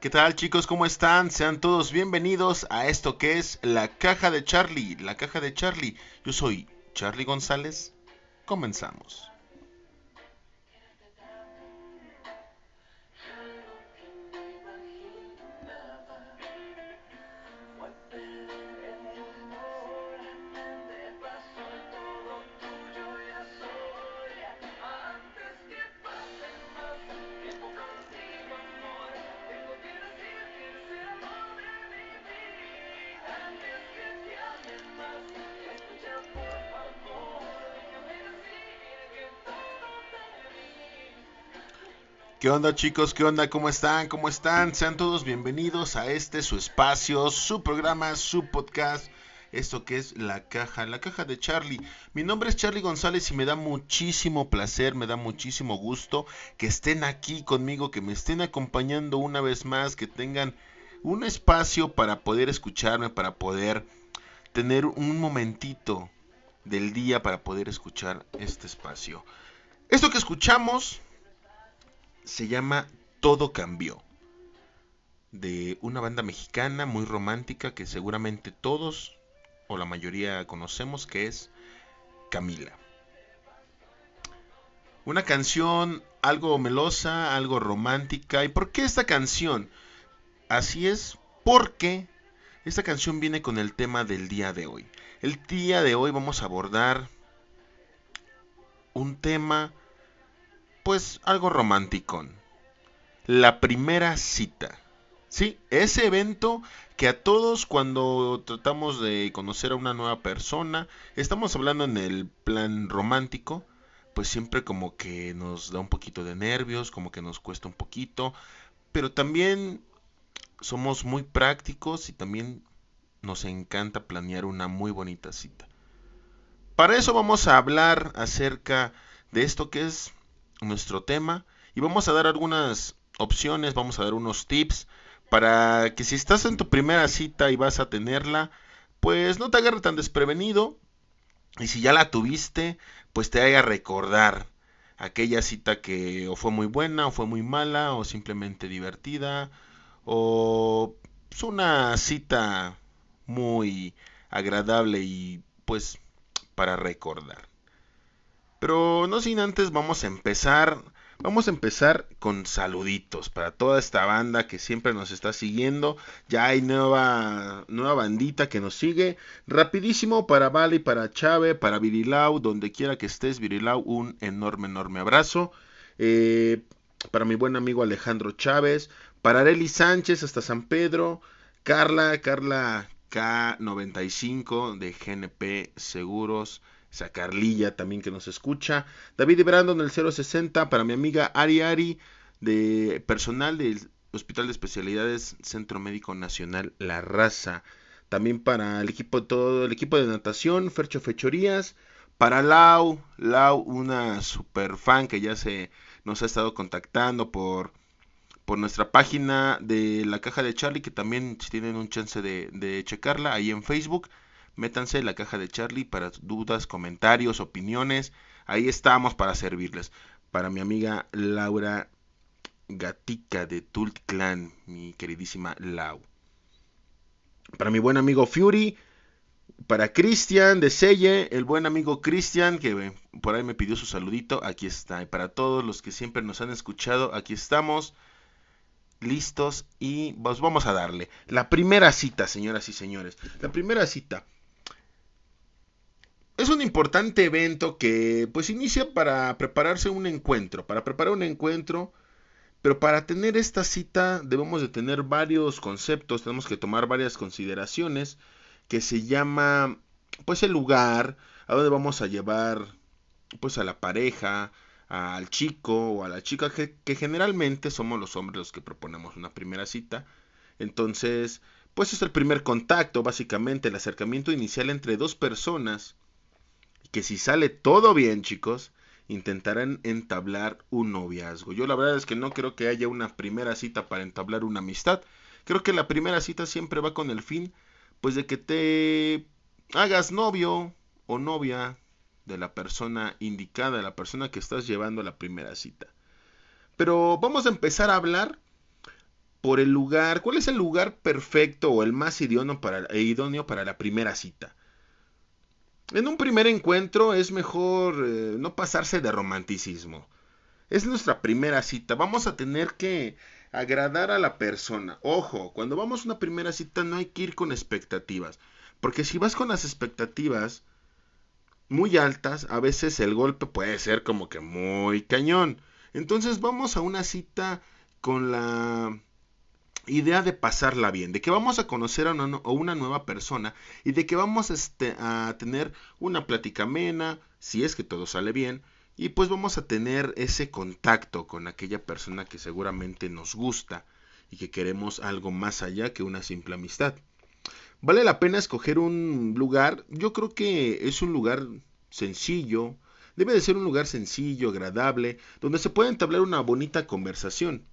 ¿Qué tal chicos? ¿Cómo están? Sean todos bienvenidos a esto que es la caja de Charlie. La caja de Charlie. Yo soy Charlie González. Comenzamos. ¿Qué onda chicos? ¿Qué onda? ¿Cómo están? ¿Cómo están? Sean todos bienvenidos a este su espacio, su programa, su podcast, esto que es La Caja, La Caja de Charlie. Mi nombre es Charlie González y me da muchísimo placer, me da muchísimo gusto que estén aquí conmigo, que me estén acompañando una vez más, que tengan un espacio para poder escucharme, para poder tener un momentito del día para poder escuchar este espacio. Esto que escuchamos se llama Todo Cambió, de una banda mexicana muy romántica que seguramente todos o la mayoría conocemos, que es Camila. Una canción algo melosa, algo romántica. ¿Y por qué esta canción? Así es porque esta canción viene con el tema del día de hoy. El día de hoy vamos a abordar un tema pues algo romántico. La primera cita. Sí, ese evento que a todos cuando tratamos de conocer a una nueva persona, estamos hablando en el plan romántico, pues siempre como que nos da un poquito de nervios, como que nos cuesta un poquito, pero también somos muy prácticos y también nos encanta planear una muy bonita cita. Para eso vamos a hablar acerca de esto que es nuestro tema y vamos a dar algunas opciones, vamos a dar unos tips para que si estás en tu primera cita y vas a tenerla, pues no te agarre tan desprevenido y si ya la tuviste, pues te haga recordar aquella cita que fue muy buena o fue muy mala o simplemente divertida o es una cita muy agradable y pues para recordar. Pero no sin antes vamos a empezar. Vamos a empezar con saluditos para toda esta banda que siempre nos está siguiendo. Ya hay nueva, nueva bandita que nos sigue. Rapidísimo para Vale, para Chave, para Virilau, donde quiera que estés, Virilau, un enorme, enorme abrazo. Eh, para mi buen amigo Alejandro Chávez, para Areli Sánchez hasta San Pedro, Carla, Carla K95 de GNP Seguros. Carlilla también que nos escucha. David Brando en el 060 para mi amiga Ari Ari de personal del Hospital de Especialidades Centro Médico Nacional La Raza. También para el equipo todo el equipo de natación Fercho Fechorías. Para Lau, Lau una super fan que ya se nos ha estado contactando por por nuestra página de la caja de Charlie que también tienen un chance de, de checarla ahí en Facebook métanse en la caja de Charlie para dudas, comentarios, opiniones. Ahí estamos para servirles. Para mi amiga Laura Gatica de Tult Clan, mi queridísima Lau. Para mi buen amigo Fury. Para Cristian de Selle, el buen amigo Cristian, que eh, por ahí me pidió su saludito, aquí está. Y para todos los que siempre nos han escuchado, aquí estamos listos y pues vamos a darle. La primera cita, señoras y señores. La primera cita es un importante evento que pues inicia para prepararse un encuentro, para preparar un encuentro, pero para tener esta cita debemos de tener varios conceptos, tenemos que tomar varias consideraciones que se llama pues el lugar, a dónde vamos a llevar pues a la pareja, al chico o a la chica que, que generalmente somos los hombres los que proponemos una primera cita. Entonces, pues es el primer contacto, básicamente el acercamiento inicial entre dos personas que si sale todo bien, chicos, intentarán entablar un noviazgo. Yo la verdad es que no creo que haya una primera cita para entablar una amistad. Creo que la primera cita siempre va con el fin, pues de que te hagas novio o novia de la persona indicada, la persona que estás llevando a la primera cita. Pero vamos a empezar a hablar por el lugar, cuál es el lugar perfecto o el más idóneo para, e idóneo para la primera cita. En un primer encuentro es mejor eh, no pasarse de romanticismo. Es nuestra primera cita. Vamos a tener que agradar a la persona. Ojo, cuando vamos a una primera cita no hay que ir con expectativas. Porque si vas con las expectativas muy altas, a veces el golpe puede ser como que muy cañón. Entonces vamos a una cita con la idea de pasarla bien, de que vamos a conocer a una, nueva persona y de que vamos este, a tener una plática amena, si es que todo sale bien, y pues vamos a tener ese contacto con aquella persona que seguramente nos gusta y que queremos algo más allá que una simple amistad. Vale la pena escoger un lugar, yo creo que es un lugar sencillo, debe de ser un lugar sencillo, agradable, donde se pueda entablar una bonita conversación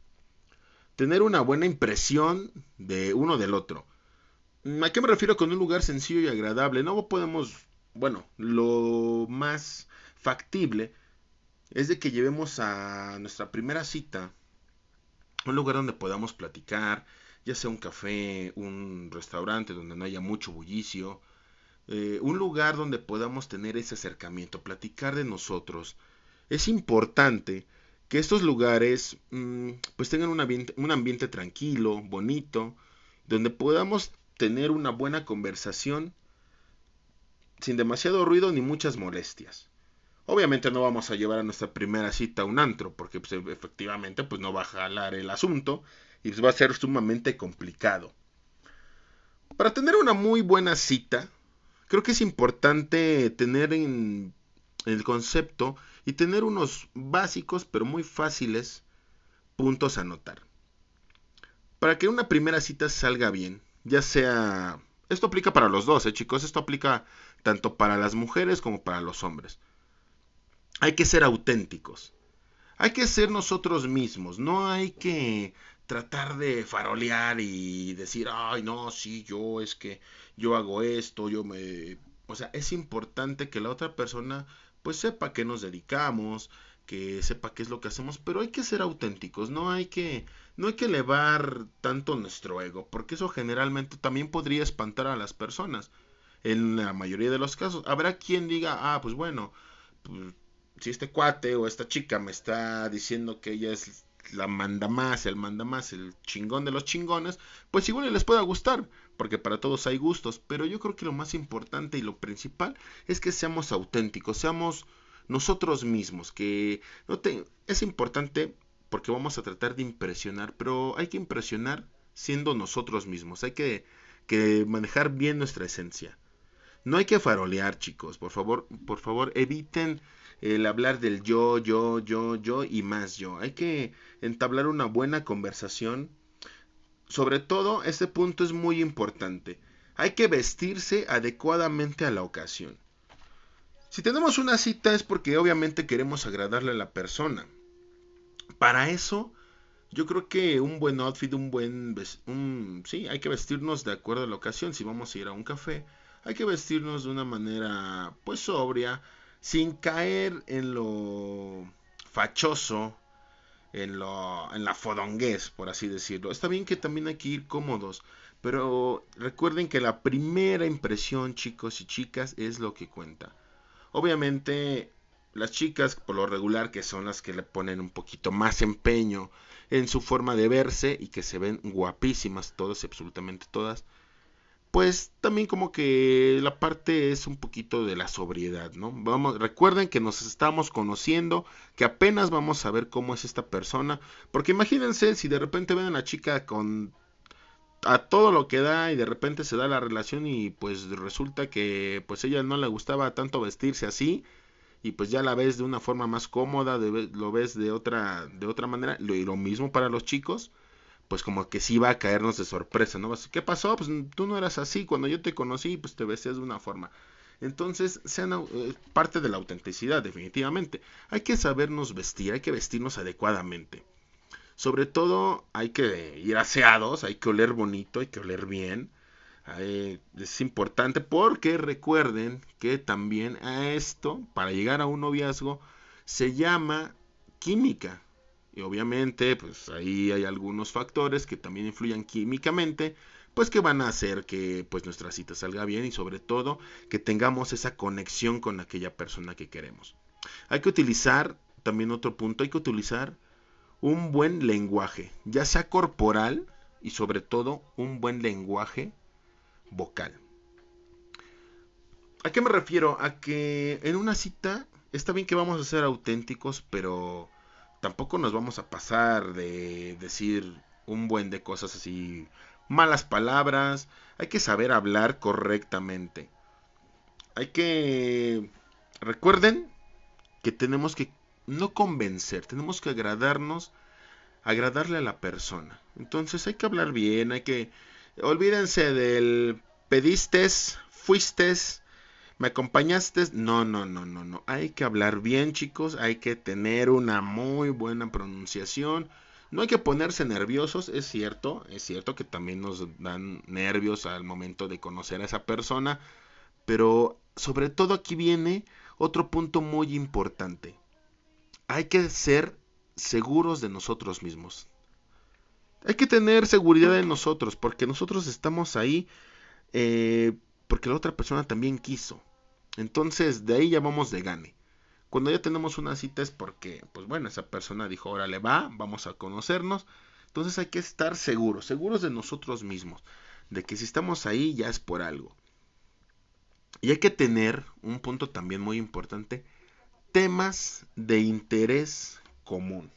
tener una buena impresión de uno del otro. ¿A qué me refiero con un lugar sencillo y agradable? No podemos, bueno, lo más factible es de que llevemos a nuestra primera cita un lugar donde podamos platicar, ya sea un café, un restaurante donde no haya mucho bullicio, eh, un lugar donde podamos tener ese acercamiento, platicar de nosotros. Es importante que estos lugares mm, pues tengan un ambiente, tranquilo, bonito, donde podamos tener una buena conversación sin demasiado ruido ni muchas molestias. Obviamente no vamos a llevar a nuestra primera cita a un antro, porque pues, efectivamente pues, no va a jalar el asunto y pues, va a ser sumamente complicado. Para tener una muy buena cita, creo que es importante tener en el concepto y tener unos básicos pero muy fáciles puntos a notar. Para que una primera cita salga bien, ya sea... Esto aplica para los dos, ¿eh, chicos, esto aplica tanto para las mujeres como para los hombres. Hay que ser auténticos. Hay que ser nosotros mismos, no hay que tratar de farolear y decir, ay, no, sí, yo es que yo hago esto, yo me... O sea, es importante que la otra persona pues sepa que nos dedicamos, que sepa qué es lo que hacemos, pero hay que ser auténticos, no hay que no hay que elevar tanto nuestro ego, porque eso generalmente también podría espantar a las personas. En la mayoría de los casos, habrá quien diga, ah, pues bueno, pues, si este cuate o esta chica me está diciendo que ella es la manda más, el manda más, el chingón de los chingones, pues igual les pueda gustar, porque para todos hay gustos, pero yo creo que lo más importante y lo principal es que seamos auténticos, seamos nosotros mismos, que no te, es importante porque vamos a tratar de impresionar, pero hay que impresionar siendo nosotros mismos, hay que, que manejar bien nuestra esencia. No hay que farolear, chicos, por favor, por favor, eviten el hablar del yo, yo, yo, yo y más yo. Hay que entablar una buena conversación sobre todo, este punto es muy importante. Hay que vestirse adecuadamente a la ocasión. Si tenemos una cita es porque obviamente queremos agradarle a la persona. Para eso, yo creo que un buen outfit, un buen... Un, sí, hay que vestirnos de acuerdo a la ocasión. Si vamos a ir a un café, hay que vestirnos de una manera pues sobria, sin caer en lo fachoso en, lo, en la fodonguez, por así decirlo. Está bien que también hay que ir cómodos, pero recuerden que la primera impresión, chicos y chicas, es lo que cuenta. Obviamente, las chicas, por lo regular, que son las que le ponen un poquito más empeño en su forma de verse y que se ven guapísimas, todas, absolutamente todas, pues también como que la parte es un poquito de la sobriedad, ¿no? Vamos, recuerden que nos estamos conociendo, que apenas vamos a ver cómo es esta persona, porque imagínense si de repente ven a la chica con a todo lo que da y de repente se da la relación y pues resulta que pues ella no le gustaba tanto vestirse así y pues ya la ves de una forma más cómoda, lo ves de otra de otra manera, y lo mismo para los chicos pues como que sí va a caernos de sorpresa, ¿no? ¿Qué pasó? Pues tú no eras así, cuando yo te conocí, pues te vestías de una forma. Entonces, sean eh, parte de la autenticidad, definitivamente. Hay que sabernos vestir, hay que vestirnos adecuadamente. Sobre todo, hay que ir aseados, hay que oler bonito, hay que oler bien. es importante porque recuerden que también a esto, para llegar a un noviazgo, se llama química. Y obviamente, pues ahí hay algunos factores que también influyen químicamente, pues que van a hacer que pues nuestra cita salga bien y sobre todo que tengamos esa conexión con aquella persona que queremos. Hay que utilizar, también otro punto, hay que utilizar un buen lenguaje, ya sea corporal y sobre todo un buen lenguaje vocal. ¿A qué me refiero? A que en una cita está bien que vamos a ser auténticos, pero tampoco nos vamos a pasar de decir un buen de cosas así, malas palabras. Hay que saber hablar correctamente. Hay que... Recuerden que tenemos que no convencer, tenemos que agradarnos, agradarle a la persona. Entonces hay que hablar bien, hay que... Olvídense del pedistes, fuistes, ¿Me acompañaste? No, no, no, no, no. Hay que hablar bien, chicos. Hay que tener una muy buena pronunciación. No hay que ponerse nerviosos, es cierto, es cierto que también nos dan nervios al momento de conocer a esa persona, pero sobre todo aquí viene otro punto muy importante. Hay que ser seguros de nosotros mismos. Hay que tener seguridad en nosotros, porque nosotros estamos ahí eh, porque la otra persona también quiso. Entonces, de ahí ya vamos de gane. Cuando ya tenemos una cita es porque, pues bueno, esa persona dijo, órale va, vamos a conocernos. Entonces hay que estar seguros, seguros de nosotros mismos, de que si estamos ahí ya es por algo. Y hay que tener un punto también muy importante, temas de interés común.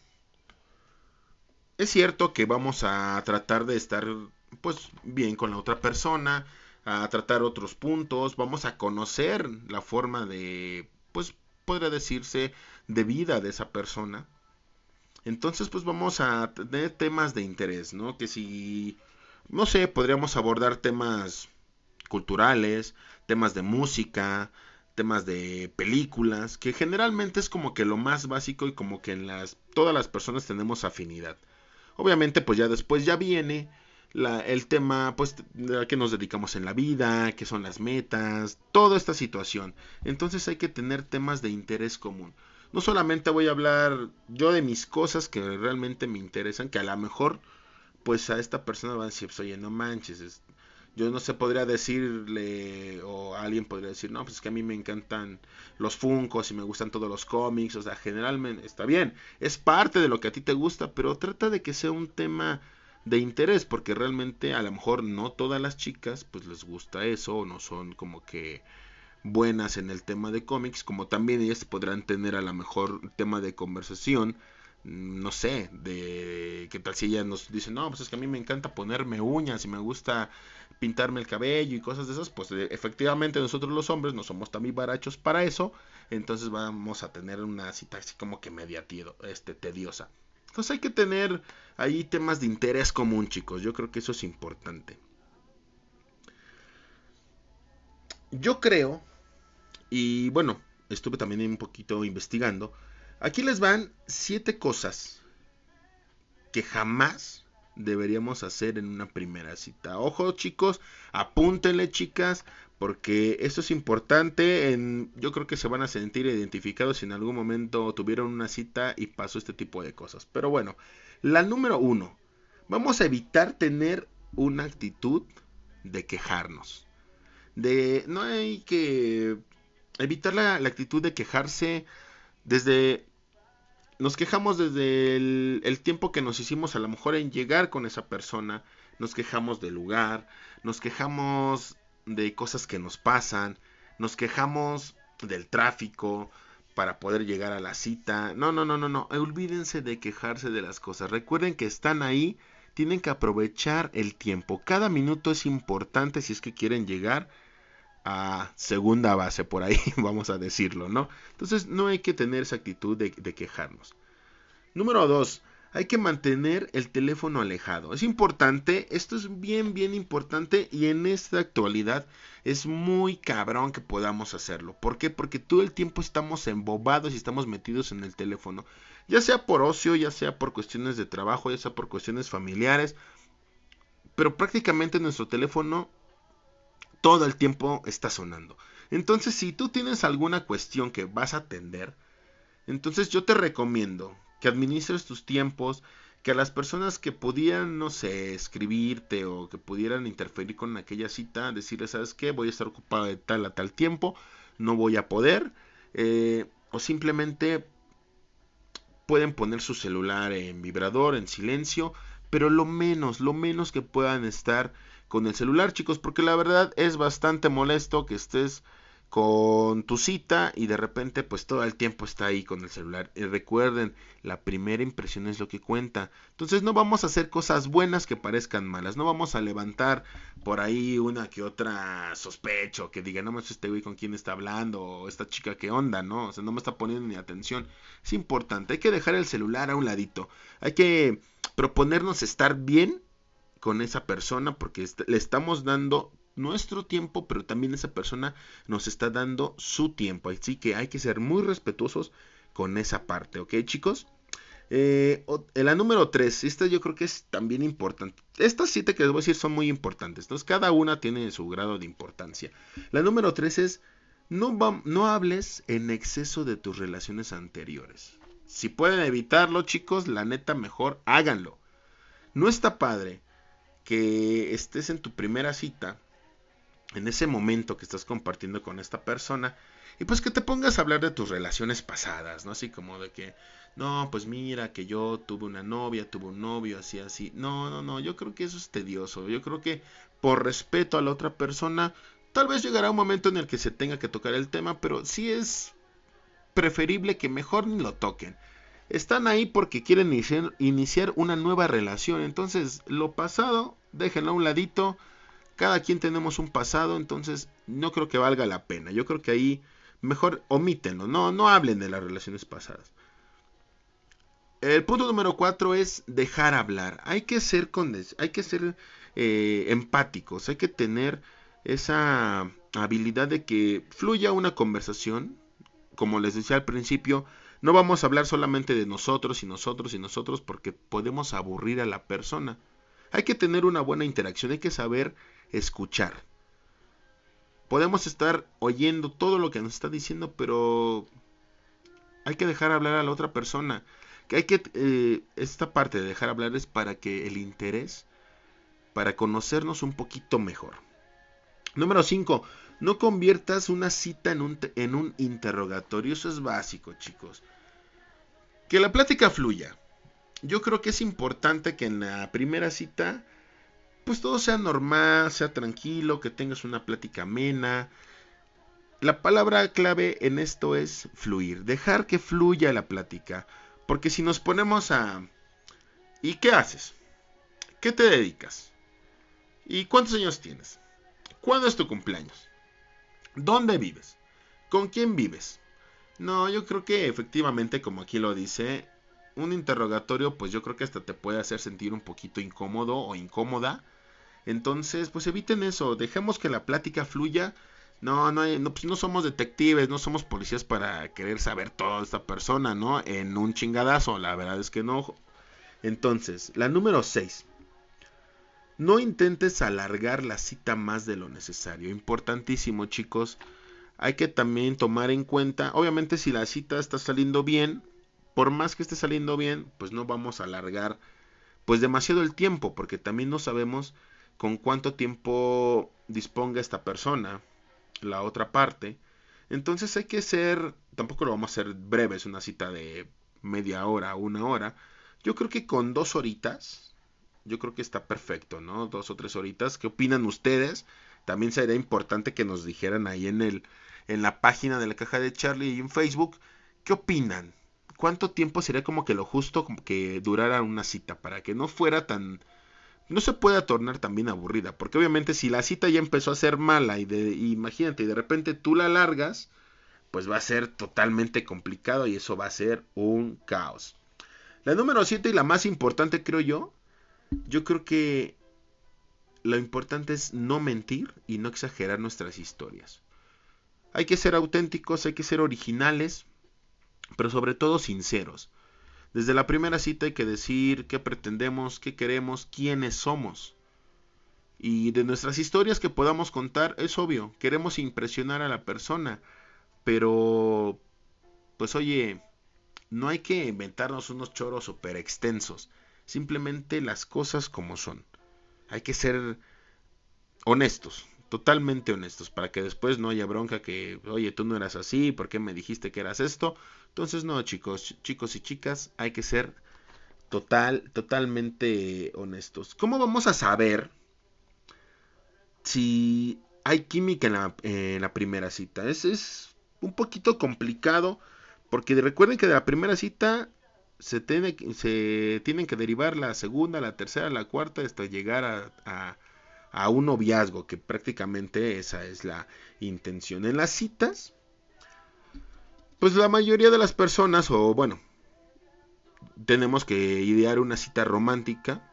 Es cierto que vamos a tratar de estar pues bien con la otra persona, a tratar otros puntos, vamos a conocer la forma de, pues podría decirse, de vida de esa persona. Entonces, pues vamos a tener temas de interés, ¿no? Que si, no sé, podríamos abordar temas culturales, temas de música, temas de películas, que generalmente es como que lo más básico y como que en las todas las personas tenemos afinidad. Obviamente, pues ya después ya viene el tema pues a qué nos dedicamos en la vida, qué son las metas, toda esta situación. Entonces hay que tener temas de interés común. No solamente voy a hablar yo de mis cosas que realmente me interesan, que a lo mejor pues a esta persona va a decir, pues, no manches, yo no sé, podría decirle, o alguien podría decir, no, pues es que a mí me encantan los funcos y me gustan todos los cómics, o sea, generalmente está bien, es parte de lo que a ti te gusta, pero trata de que sea un tema de interés, porque realmente a lo mejor no todas las chicas pues les gusta eso o no son como que buenas en el tema de cómics, como también ellas podrán tener a lo mejor tema de conversación, mm, no sé, de qué tal si ellas nos dicen, no, pues es que a mí me encanta ponerme uñas y me gusta pintarme el cabello y cosas de esas, pues eh, efectivamente nosotros los hombres no somos tan barachos para eso, entonces vamos a tener una cita así como que media este, tediosa. Entonces hay que tener ahí temas de interés común, chicos. Yo creo que eso es importante. Yo creo, y bueno, estuve también un poquito investigando. Aquí les van siete cosas que jamás deberíamos hacer en una primera cita. Ojo chicos, apúntenle chicas, porque esto es importante. En, yo creo que se van a sentir identificados si en algún momento tuvieron una cita y pasó este tipo de cosas. Pero bueno, la número uno, vamos a evitar tener una actitud de quejarnos. De, no hay que evitar la, actitud de quejarse desde nos quejamos desde el, el, tiempo que nos hicimos a lo mejor en llegar con esa persona, nos quejamos del lugar, nos quejamos de cosas que nos pasan, nos quejamos del tráfico para poder llegar a la cita. No, no, no, no, no. Olvídense de quejarse de las cosas. Recuerden que están ahí, tienen que aprovechar el tiempo. Cada minuto es importante si es que quieren llegar a segunda base, por ahí vamos a decirlo, ¿no? Entonces no hay que tener esa actitud de, quejarnos. Número dos, hay que mantener el teléfono alejado. Es importante, esto es bien, bien importante y en esta actualidad es muy cabrón que podamos hacerlo. ¿Por qué? Porque todo el tiempo estamos embobados y estamos metidos en el teléfono. Ya sea por ocio, ya sea por cuestiones de trabajo, ya sea por cuestiones familiares. Pero prácticamente nuestro teléfono todo el tiempo está sonando. Entonces, si tú tienes alguna cuestión que vas a atender, entonces yo te recomiendo que administres tus tiempos, que a las personas que pudieran, no sé, escribirte o que pudieran interferir con aquella cita, decirles, ¿sabes qué? Voy a estar ocupado de tal a tal tiempo, no voy a poder, eh, o simplemente pueden poner su celular en vibrador, en silencio, pero lo menos, lo menos que puedan estar con el celular, chicos, porque la verdad es bastante molesto que estés con tu cita y de repente pues todo el tiempo está ahí con el celular. Y recuerden, la primera impresión es lo que cuenta. Entonces no vamos a hacer cosas buenas que parezcan malas. No vamos a levantar por ahí una que otra sospecho que diga, no más este güey con quién está hablando o esta chica qué onda, ¿no? O sea, no me está poniendo ni atención. Es importante, hay que dejar el celular a un ladito. Hay que proponernos estar bien con esa persona porque le estamos dando nuestro tiempo, pero también esa persona nos está dando su tiempo. Así que hay que ser muy respetuosos con esa parte, ¿ok chicos? Eh, la número 3, esta yo creo que es también importante. Estas siete que les voy a decir son muy importantes, entonces cada una tiene su grado de importancia. La número 3 es, no, no hables en exceso de tus relaciones anteriores. Si pueden evitarlo, chicos, la neta mejor háganlo. No está padre que estés en tu primera cita en ese momento que estás compartiendo con esta persona y pues que te pongas a hablar de tus relaciones pasadas, ¿no? Así como de que, no, pues mira que yo tuve una novia, tuve un novio, así, así. No, no, no, yo creo que eso es tedioso. Yo creo que por respeto a la otra persona, tal vez llegará un momento en el que se tenga que tocar el tema, pero sí es preferible que mejor ni lo toquen. Están ahí porque quieren iniciar, iniciar una nueva relación. Entonces, lo pasado, déjenlo a un ladito cada quien tenemos un pasado, entonces no creo que valga la pena. Yo creo que ahí mejor omítenlo, no, no hablen de las relaciones pasadas. El punto número cuatro es dejar hablar. Hay que ser, hay que ser eh, empáticos, hay que tener esa habilidad de que fluya una conversación. Como les decía al principio, no vamos a hablar solamente de nosotros y nosotros y nosotros porque podemos aburrir a la persona. Hay que tener una buena interacción, hay que saber escuchar. Podemos estar oyendo todo lo que nos está diciendo, pero hay que dejar hablar a la otra persona. Que hay que eh, esta parte de dejar hablar es para que el interés, para conocernos un poquito mejor. Número 5. No conviertas una cita en un, en un interrogatorio. Eso es básico, chicos. Que la plática fluya. Yo creo que es importante que en la primera cita pues todo sea normal, sea tranquilo, que tengas una plática amena. La palabra clave en esto es fluir, dejar que fluya la plática. Porque si nos ponemos a... ¿Y qué haces? ¿Qué te dedicas? ¿Y cuántos años tienes? ¿Cuándo es tu cumpleaños? ¿Dónde vives? ¿Con quién vives? No, yo creo que efectivamente, como aquí lo dice, un interrogatorio, pues yo creo que hasta te puede hacer sentir un poquito incómodo o incómoda entonces, pues eviten eso, dejemos que la plática fluya. No, no, no, pues no somos detectives, no somos policías para querer saber todo de esta persona, ¿no? En un chingadazo, la verdad es que no. Entonces, la número 6. No intentes alargar la cita más de lo necesario. Importantísimo, chicos. Hay que también tomar en cuenta, obviamente si la cita está saliendo bien, por más que esté saliendo bien, pues no vamos a alargar pues demasiado el tiempo, porque también no sabemos con cuánto tiempo disponga esta persona, la otra parte. Entonces hay que ser, tampoco lo vamos a hacer breve, es una cita de media hora, una hora. Yo creo que con dos horitas, yo creo que está perfecto, ¿no? Dos o tres horitas. ¿Qué opinan ustedes? También sería importante que nos dijeran ahí en el, en la página de la caja de Charlie y en Facebook, ¿qué opinan? ¿Cuánto tiempo sería como que lo justo como que durara una cita para que no fuera tan no se puede tornar también aburrida, porque obviamente si la cita ya empezó a ser mala y de, imagínate, y de repente tú la largas, pues va a ser totalmente complicado y eso va a ser un caos. La número 7 y la más importante creo yo, yo creo que lo importante es no mentir y no exagerar nuestras historias. Hay que ser auténticos, hay que ser originales, pero sobre todo sinceros. Desde la primera cita hay que decir qué pretendemos, qué queremos, quiénes somos. Y de nuestras historias que podamos contar, es obvio, queremos impresionar a la persona, pero, pues oye, no hay que inventarnos unos choros super extensos. Simplemente las cosas como son. Hay que ser honestos, totalmente honestos, para que después no haya bronca que, oye, tú no eras así, ¿por qué me dijiste que eras esto? Entonces, no, chicos, chicos y chicas, hay que ser total, totalmente honestos. ¿Cómo vamos a saber si hay química en la, en la primera cita? Es, es un poquito complicado porque recuerden que de la primera cita se, tiene, se tienen que derivar la segunda, la tercera, la cuarta hasta llegar a, a, un noviazgo, que prácticamente esa es la intención. En las citas, pues la mayoría de las personas, o bueno, tenemos que idear una cita romántica.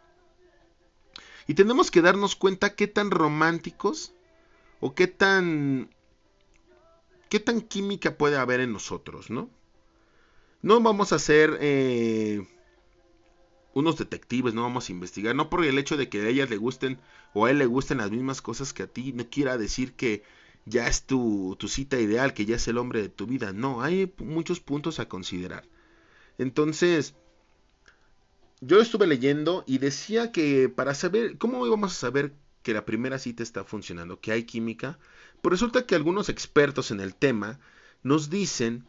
Y tenemos que darnos cuenta qué tan románticos o qué tan qué tan química puede haber en nosotros, ¿no? No vamos a ser eh, unos detectives, no vamos a investigar, no por el hecho de que a ellas le gusten o a él le gusten las mismas cosas que a ti, no quiera decir que ya es tu, tu cita ideal, que ya es el hombre de tu vida, no, hay muchos puntos a considerar. Entonces, yo estuve leyendo y decía que para saber, ¿cómo vamos a saber que la primera cita está funcionando, que hay química? Pues resulta que algunos expertos en el tema nos dicen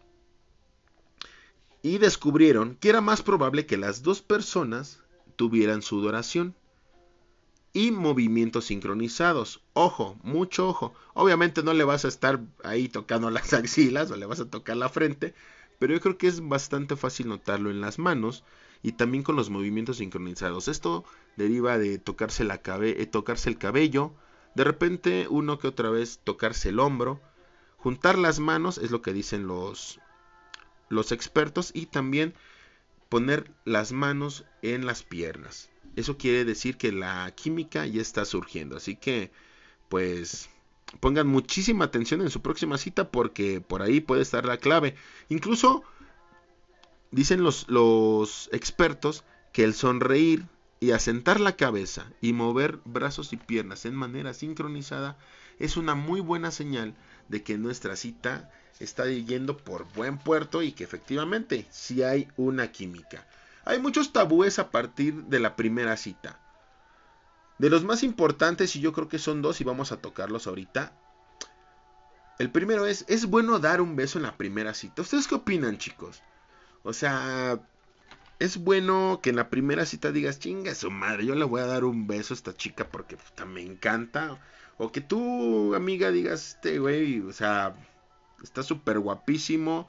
y descubrieron que era más probable que las dos personas tuvieran sudoración y movimientos sincronizados. Ojo, mucho ojo. Obviamente no le vas a estar ahí tocando las axilas o le vas a tocar la frente, pero yo creo que es bastante fácil notarlo en las manos y también con los movimientos sincronizados. Esto deriva de tocarse, la eh, tocarse el cabello, de repente uno que otra vez tocarse el hombro, juntar las manos, es lo que dicen los, los expertos y también poner las manos en las piernas. Eso quiere decir que la química ya está surgiendo. Así que, pues, pongan muchísima atención en su próxima cita porque por ahí puede estar la clave. Incluso, dicen los, los expertos que el sonreír y asentar la cabeza y mover brazos y piernas en manera sincronizada es una muy buena señal de que nuestra cita está yendo por buen puerto y que efectivamente sí hay una química. Hay muchos tabúes a partir de la primera cita. De los más importantes, y yo creo que son dos y vamos a tocarlos ahorita. El primero es, ¿es bueno dar un beso en la primera cita? ¿Ustedes qué opinan, chicos? O sea, es bueno que en la primera cita digas, chinga su madre, yo le voy a dar un beso a esta chica porque me encanta. O que tú, amiga, digas, este güey, o sea, Está súper guapísimo.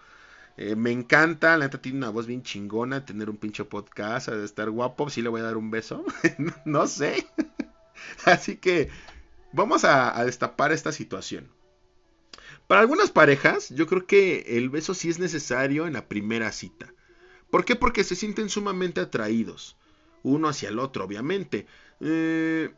Eh, me encanta, la neta tiene una voz bien chingona, tener un pinche podcast, de estar guapo, sí le voy a dar un beso, no sé. Así que vamos a, destapar esta situación. Para algunas parejas, yo creo que el beso sí es necesario en la primera cita. ¿Por qué? Porque se sienten sumamente atraídos, uno hacia el otro, obviamente. Eh,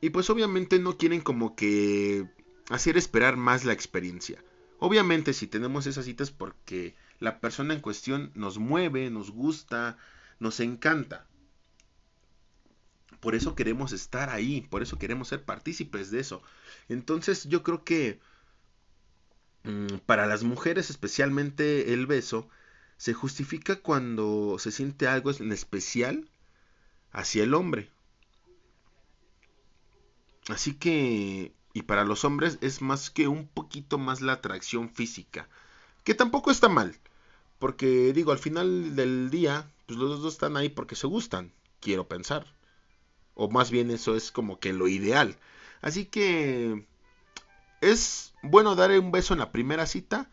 y pues obviamente no quieren como que hacer esperar más la experiencia. Obviamente si tenemos esas citas porque la persona en cuestión nos mueve, nos gusta, nos encanta. Por eso queremos estar ahí, por eso queremos ser partícipes de eso. Entonces yo creo que mm, para las mujeres especialmente el beso se justifica cuando se siente algo en especial hacia el hombre. Así que y para los hombres es más que un poquito más la atracción física, que tampoco está mal, porque digo, al final del día, pues los dos están ahí porque se gustan, quiero pensar. O más bien eso es como que lo ideal. Así que es bueno dar un beso en la primera cita.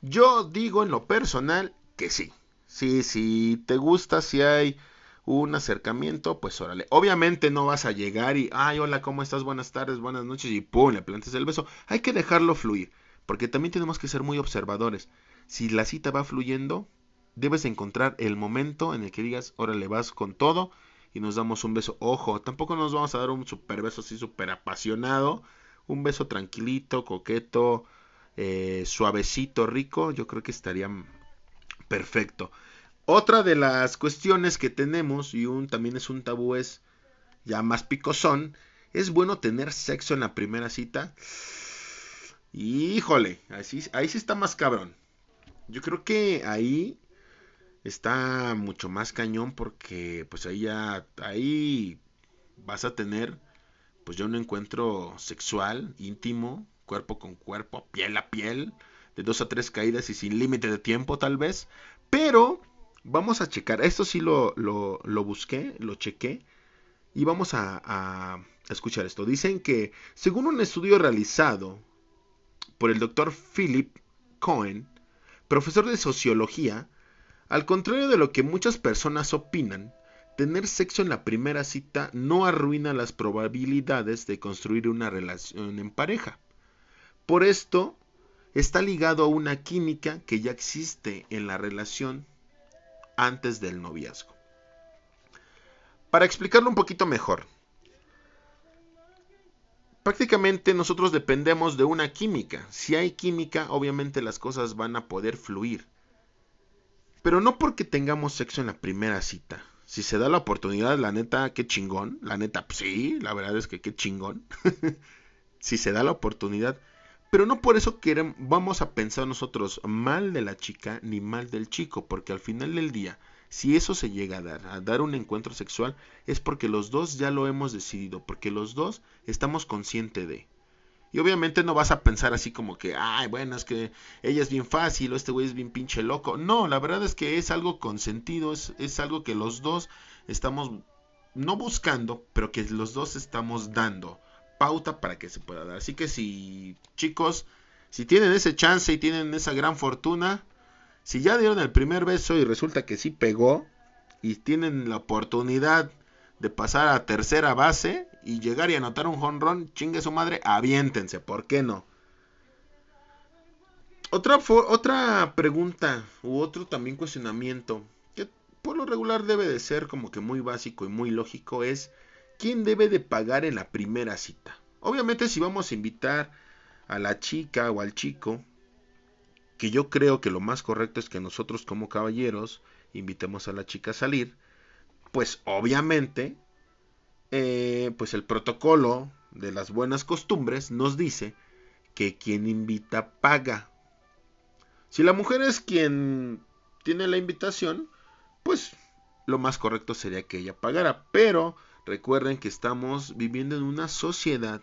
Yo digo en lo personal que sí. Sí, si te gusta, si hay un acercamiento, pues órale. Obviamente no vas a llegar y, ay, hola, ¿cómo estás? Buenas tardes, buenas noches y pum, le plantes el beso. Hay que dejarlo fluir, porque también tenemos que ser muy observadores. Si la cita va fluyendo, debes encontrar el momento en el que digas, órale, vas con todo y nos damos un beso. Ojo, tampoco nos vamos a dar un super beso así súper apasionado. Un beso tranquilito, coqueto, eh, suavecito, rico. Yo creo que estaría perfecto. Otra de las cuestiones que tenemos, y un, también es un tabú, es ya más picosón, ¿es bueno tener sexo en la primera cita? Híjole, ahí, ahí sí está más cabrón. Yo creo que ahí está mucho más cañón porque pues ahí ya ahí vas a tener pues ya un encuentro sexual, íntimo, cuerpo con cuerpo, piel a piel, de dos a tres caídas y sin límite de tiempo tal vez, pero vamos a checar, esto sí lo, lo, busqué, lo chequé y vamos a, a escuchar esto. Dicen que según un estudio realizado por el doctor Philip Cohen, profesor de sociología, al contrario de lo que muchas personas opinan, tener sexo en la primera cita no arruina las probabilidades de construir una relación en pareja. Por esto, está ligado a una química que ya existe en la relación antes del noviazgo. Para explicarlo un poquito mejor, prácticamente nosotros dependemos de una química. Si hay química, obviamente las cosas van a poder fluir. Pero no porque tengamos sexo en la primera cita. Si se da la oportunidad, la neta, qué chingón. La neta, pues sí, la verdad es que qué chingón. si se da la oportunidad. Pero no por eso queremos, vamos a pensar nosotros mal de la chica ni mal del chico, porque al final del día, si eso se llega a dar, a dar un encuentro sexual, es porque los dos ya lo hemos decidido, porque los dos estamos conscientes de. Y obviamente no vas a pensar así como que, ay, bueno, es que ella es bien fácil o este güey es bien pinche loco. No, la verdad es que es algo consentido, es, es algo que los dos estamos, no buscando, pero que los dos estamos dando pauta para que se pueda dar. Así que si, chicos, si tienen ese chance y tienen esa gran fortuna, si ya dieron el primer beso y resulta que sí pegó, y tienen la oportunidad de pasar a tercera base y llegar y anotar un jonrón, chingue su madre, aviéntense, ¿por qué no? Otra, otra pregunta u otro también cuestionamiento que por lo regular debe de ser como que muy básico y muy lógico es ¿quién debe de pagar en la primera cita? Obviamente si vamos a invitar a la chica o al chico, que yo creo que lo más correcto es que nosotros como caballeros invitemos a la chica a salir, pues obviamente, eh, pues el protocolo de las buenas costumbres nos dice que quien invita paga. Si la mujer es quien tiene la invitación, pues lo más correcto sería que ella pagara. Pero recuerden que estamos viviendo en una sociedad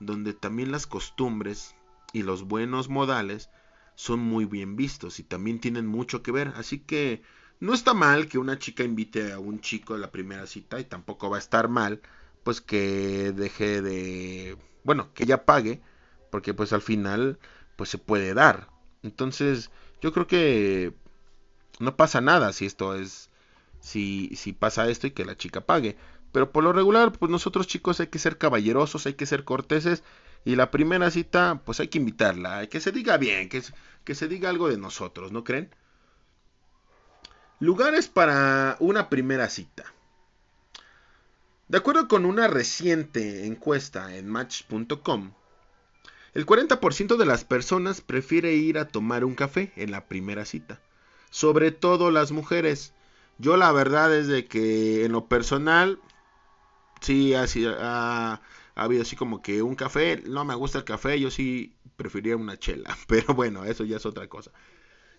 donde también las costumbres y los buenos modales son muy bien vistos y también tienen mucho que ver. Así que no está mal que una chica invite a un chico a la primera cita y tampoco va a estar mal pues que deje de bueno que ella pague porque pues al final pues se puede dar entonces yo creo que no pasa nada si esto es si si pasa esto y que la chica pague pero por lo regular pues nosotros chicos hay que ser caballerosos hay que ser corteses y la primera cita pues hay que invitarla que se diga bien que, que se diga algo de nosotros no creen Lugares para una primera cita. De acuerdo con una reciente encuesta en match.com, el 40% de las personas prefiere ir a tomar un café en la primera cita. Sobre todo las mujeres. Yo la verdad es de que en lo personal, sí ha, ha, habido así como que un café, no me gusta el café, yo sí preferiría una chela. Pero bueno, eso ya es otra cosa.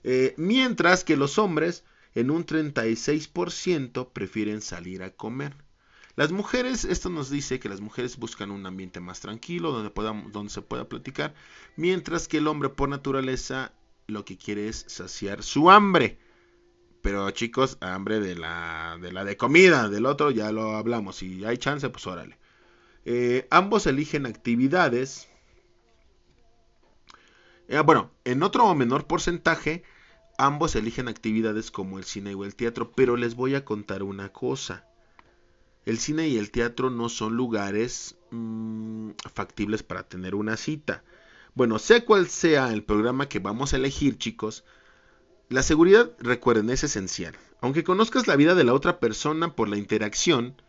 Eh, mientras que los hombres en un 36% prefieren salir a comer. Las mujeres, esto nos dice que las mujeres buscan un ambiente más tranquilo, donde, donde se pueda platicar, mientras que el hombre por naturaleza lo que quiere es saciar su hambre. Pero chicos, hambre de la de, la de comida, del otro ya lo hablamos, si hay chance, pues órale. Eh, ambos eligen actividades. Eh, bueno, en otro menor porcentaje, Ambos eligen actividades como el cine o el teatro, pero les voy a contar una cosa. El cine y el teatro no son lugares mmm, factibles para tener una cita. Bueno, sea cual sea el programa que vamos a elegir, chicos, la seguridad, recuerden, es esencial. Aunque conozcas la vida de la otra persona por la interacción,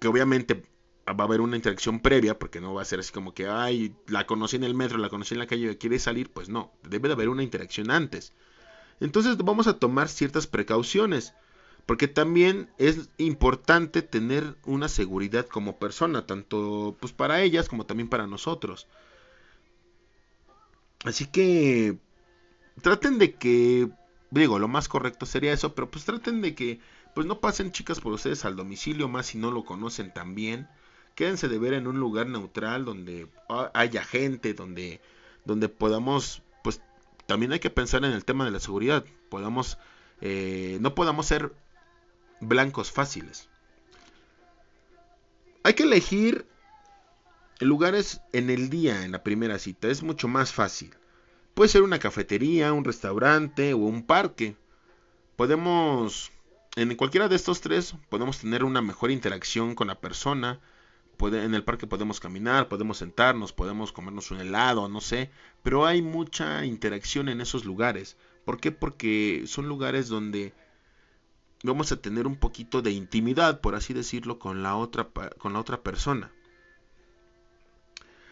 que obviamente va a haber una interacción previa, porque no va a ser así como que, ay, la conocí en el metro, la conocí en la calle, quiere salir, pues no, debe de haber una interacción antes. Entonces vamos a tomar ciertas precauciones, porque también es importante tener una seguridad como persona, tanto pues para ellas como también para nosotros. Así que traten de que digo, lo más correcto sería eso, pero pues traten de que pues no pasen chicas por ustedes al domicilio, más si no lo conocen tan bien. Quédense de ver en un lugar neutral donde haya gente, donde, donde podamos, pues también hay que pensar en el tema de la seguridad. Podamos, eh, no podamos ser blancos fáciles. Hay que elegir lugares en el día, en la primera cita. Es mucho más fácil. Puede ser una cafetería, un restaurante o un parque. Podemos, en cualquiera de estos tres, podemos tener una mejor interacción con la persona. en el parque podemos caminar, podemos sentarnos, podemos comernos un helado, no sé. Pero hay mucha interacción en esos lugares. ¿Por qué? Porque son lugares donde vamos a tener un poquito de intimidad, por así decirlo, con la otra, persona.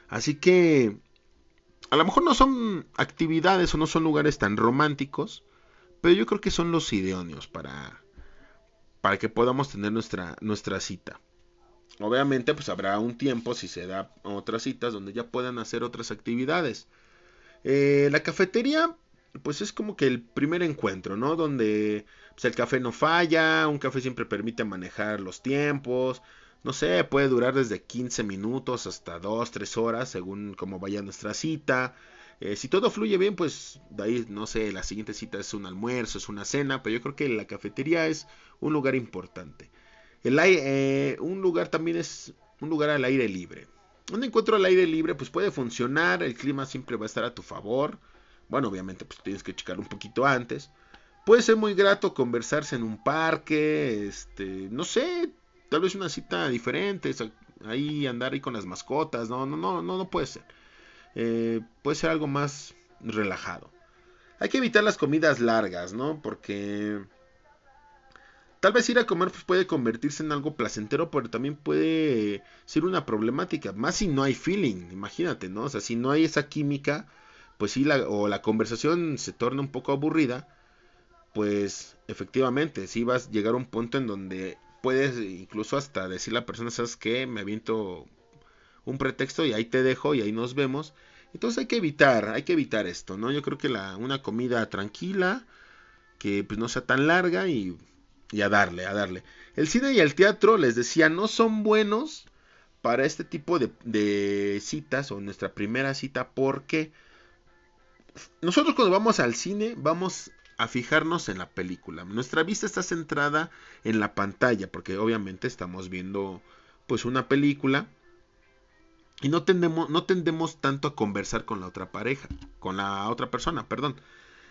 Así que a lo mejor no son actividades o no son lugares tan románticos, pero yo creo que son los idóneos para, para que podamos tener nuestra, nuestra cita. Obviamente, pues habrá un tiempo si se da otras citas donde ya puedan hacer otras actividades. Eh, la cafetería, pues es como que el primer encuentro, ¿no? Donde pues, el café no falla, un café siempre permite manejar los tiempos, no sé, puede durar desde 15 minutos hasta 2, 3 horas, según cómo vaya nuestra cita. Eh, si todo fluye bien, pues de ahí, no sé, la siguiente cita es un almuerzo, es una cena, pero yo creo que la cafetería es un lugar importante. El eh, un lugar también es un lugar al aire libre. Un encuentro al aire libre, pues puede funcionar, el clima siempre va a estar a tu favor. Bueno, obviamente, pues tienes que checar un poquito antes. Puede ser muy grato conversarse en un parque, este, no sé, tal vez una cita diferente, ahí andar ahí con las mascotas, no, no, no, no, no puede ser. Eh, puede ser algo más relajado. Hay que evitar las comidas largas, ¿no? Porque tal vez ir a comer pues, puede convertirse en algo placentero, pero también puede ser una problemática, más si no hay feeling, imagínate, ¿no? O sea, si no hay esa química, pues sí, la, o la conversación se torna un poco aburrida, pues efectivamente, sí vas a llegar a un punto en donde puedes incluso hasta decirle a la persona, ¿sabes qué? Me aviento un pretexto y ahí te dejo y ahí nos vemos. Entonces hay que evitar, hay que evitar esto, ¿no? Yo creo que la, una comida tranquila, que pues no sea tan larga y, y a darle, a darle. El cine y el teatro, les decía, no son buenos para este tipo de citas o nuestra primera cita porque nosotros cuando vamos al cine vamos a fijarnos en la película. Nuestra vista está centrada en la pantalla, porque obviamente estamos viendo pues una película y no tendemos, no tendemos tanto a conversar con la otra pareja, con la otra persona, perdón.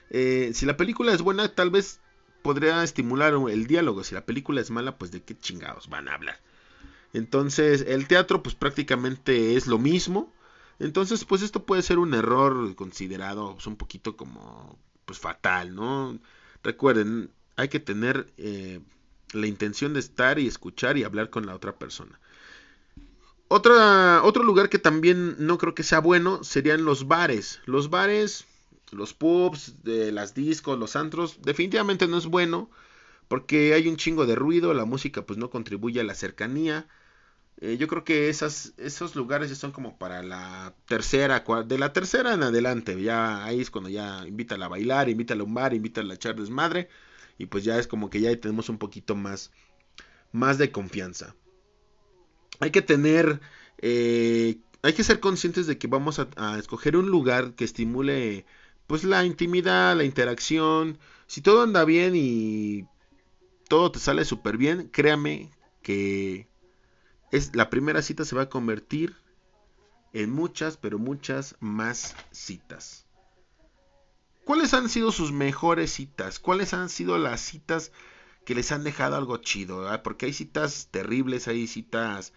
Eh, si la película es buena, tal vez podría estimular el diálogo. Si la película es mala, pues de qué chingados van a hablar. Entonces, el teatro, pues prácticamente es lo mismo. Entonces, pues esto puede ser un error considerado pues, un poquito como pues fatal, ¿no? Recuerden, hay que tener eh, la intención de estar y escuchar y hablar con la otra persona. Otro lugar que también no creo que sea bueno serían los bares. Los bares, los pubs, las discos, los antros, definitivamente no es bueno porque hay un chingo de ruido, la música pues no contribuye a la cercanía. Eh, yo creo que esos lugares ya son como para la tercera, de la tercera en adelante. Ya ahí es cuando ya invítala a bailar, invítala a un bar, invítala a echar desmadre. Y pues ya es como que ya tenemos un poquito más, más de confianza. Hay que tener, eh, hay que ser conscientes de que vamos a, a escoger un lugar que estimule pues la intimidad, la interacción. Si todo anda bien y todo te sale súper bien, créame que es, la primera cita se va a convertir en muchas, pero muchas más citas. ¿Cuáles han sido sus mejores citas? ¿Cuáles han sido las citas que les han dejado algo chido? Ah, porque hay citas terribles, hay citas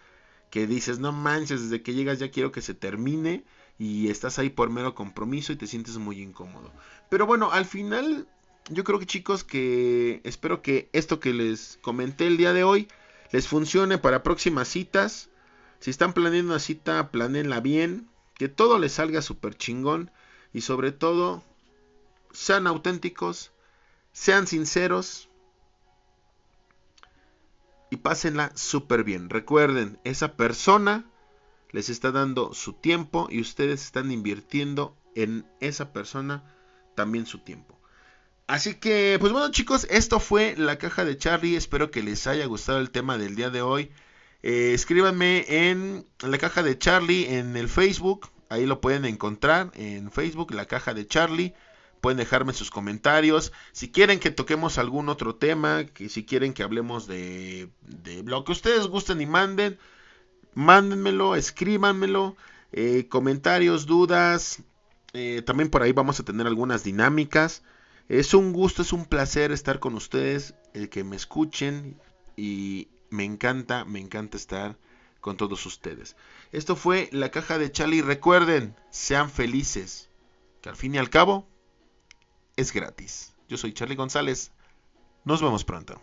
que dices, no manches, desde que llegas ya quiero que se termine y estás ahí por mero compromiso y te sientes muy incómodo. Pero bueno, al final yo creo que chicos que espero que esto que les comenté el día de hoy les funcione para próximas citas. Si están planeando una cita, planeenla bien, que todo les salga súper chingón y sobre todo sean auténticos, sean sinceros y pásenla súper bien. Recuerden, esa persona les está dando su tiempo y ustedes están invirtiendo en esa persona también su tiempo. Así que, pues bueno chicos, esto fue la caja de Charlie. Espero que les haya gustado el tema del día de hoy. Eh, escríbanme en la caja de Charlie en el Facebook. Ahí lo pueden encontrar en Facebook, la caja de Charlie. Pueden dejarme sus comentarios. Si quieren que toquemos algún otro tema, que si quieren que hablemos de, de lo que ustedes gusten y manden, mándenmelo, escríbanmelo. Eh, comentarios, dudas. Eh, también por ahí vamos a tener algunas dinámicas. Es un gusto, es un placer estar con ustedes, el que me escuchen y me encanta, me encanta estar con todos ustedes. Esto fue la caja de Charlie. Recuerden, sean felices, que al fin y al cabo es gratis. Yo soy Charlie González. Nos vemos pronto.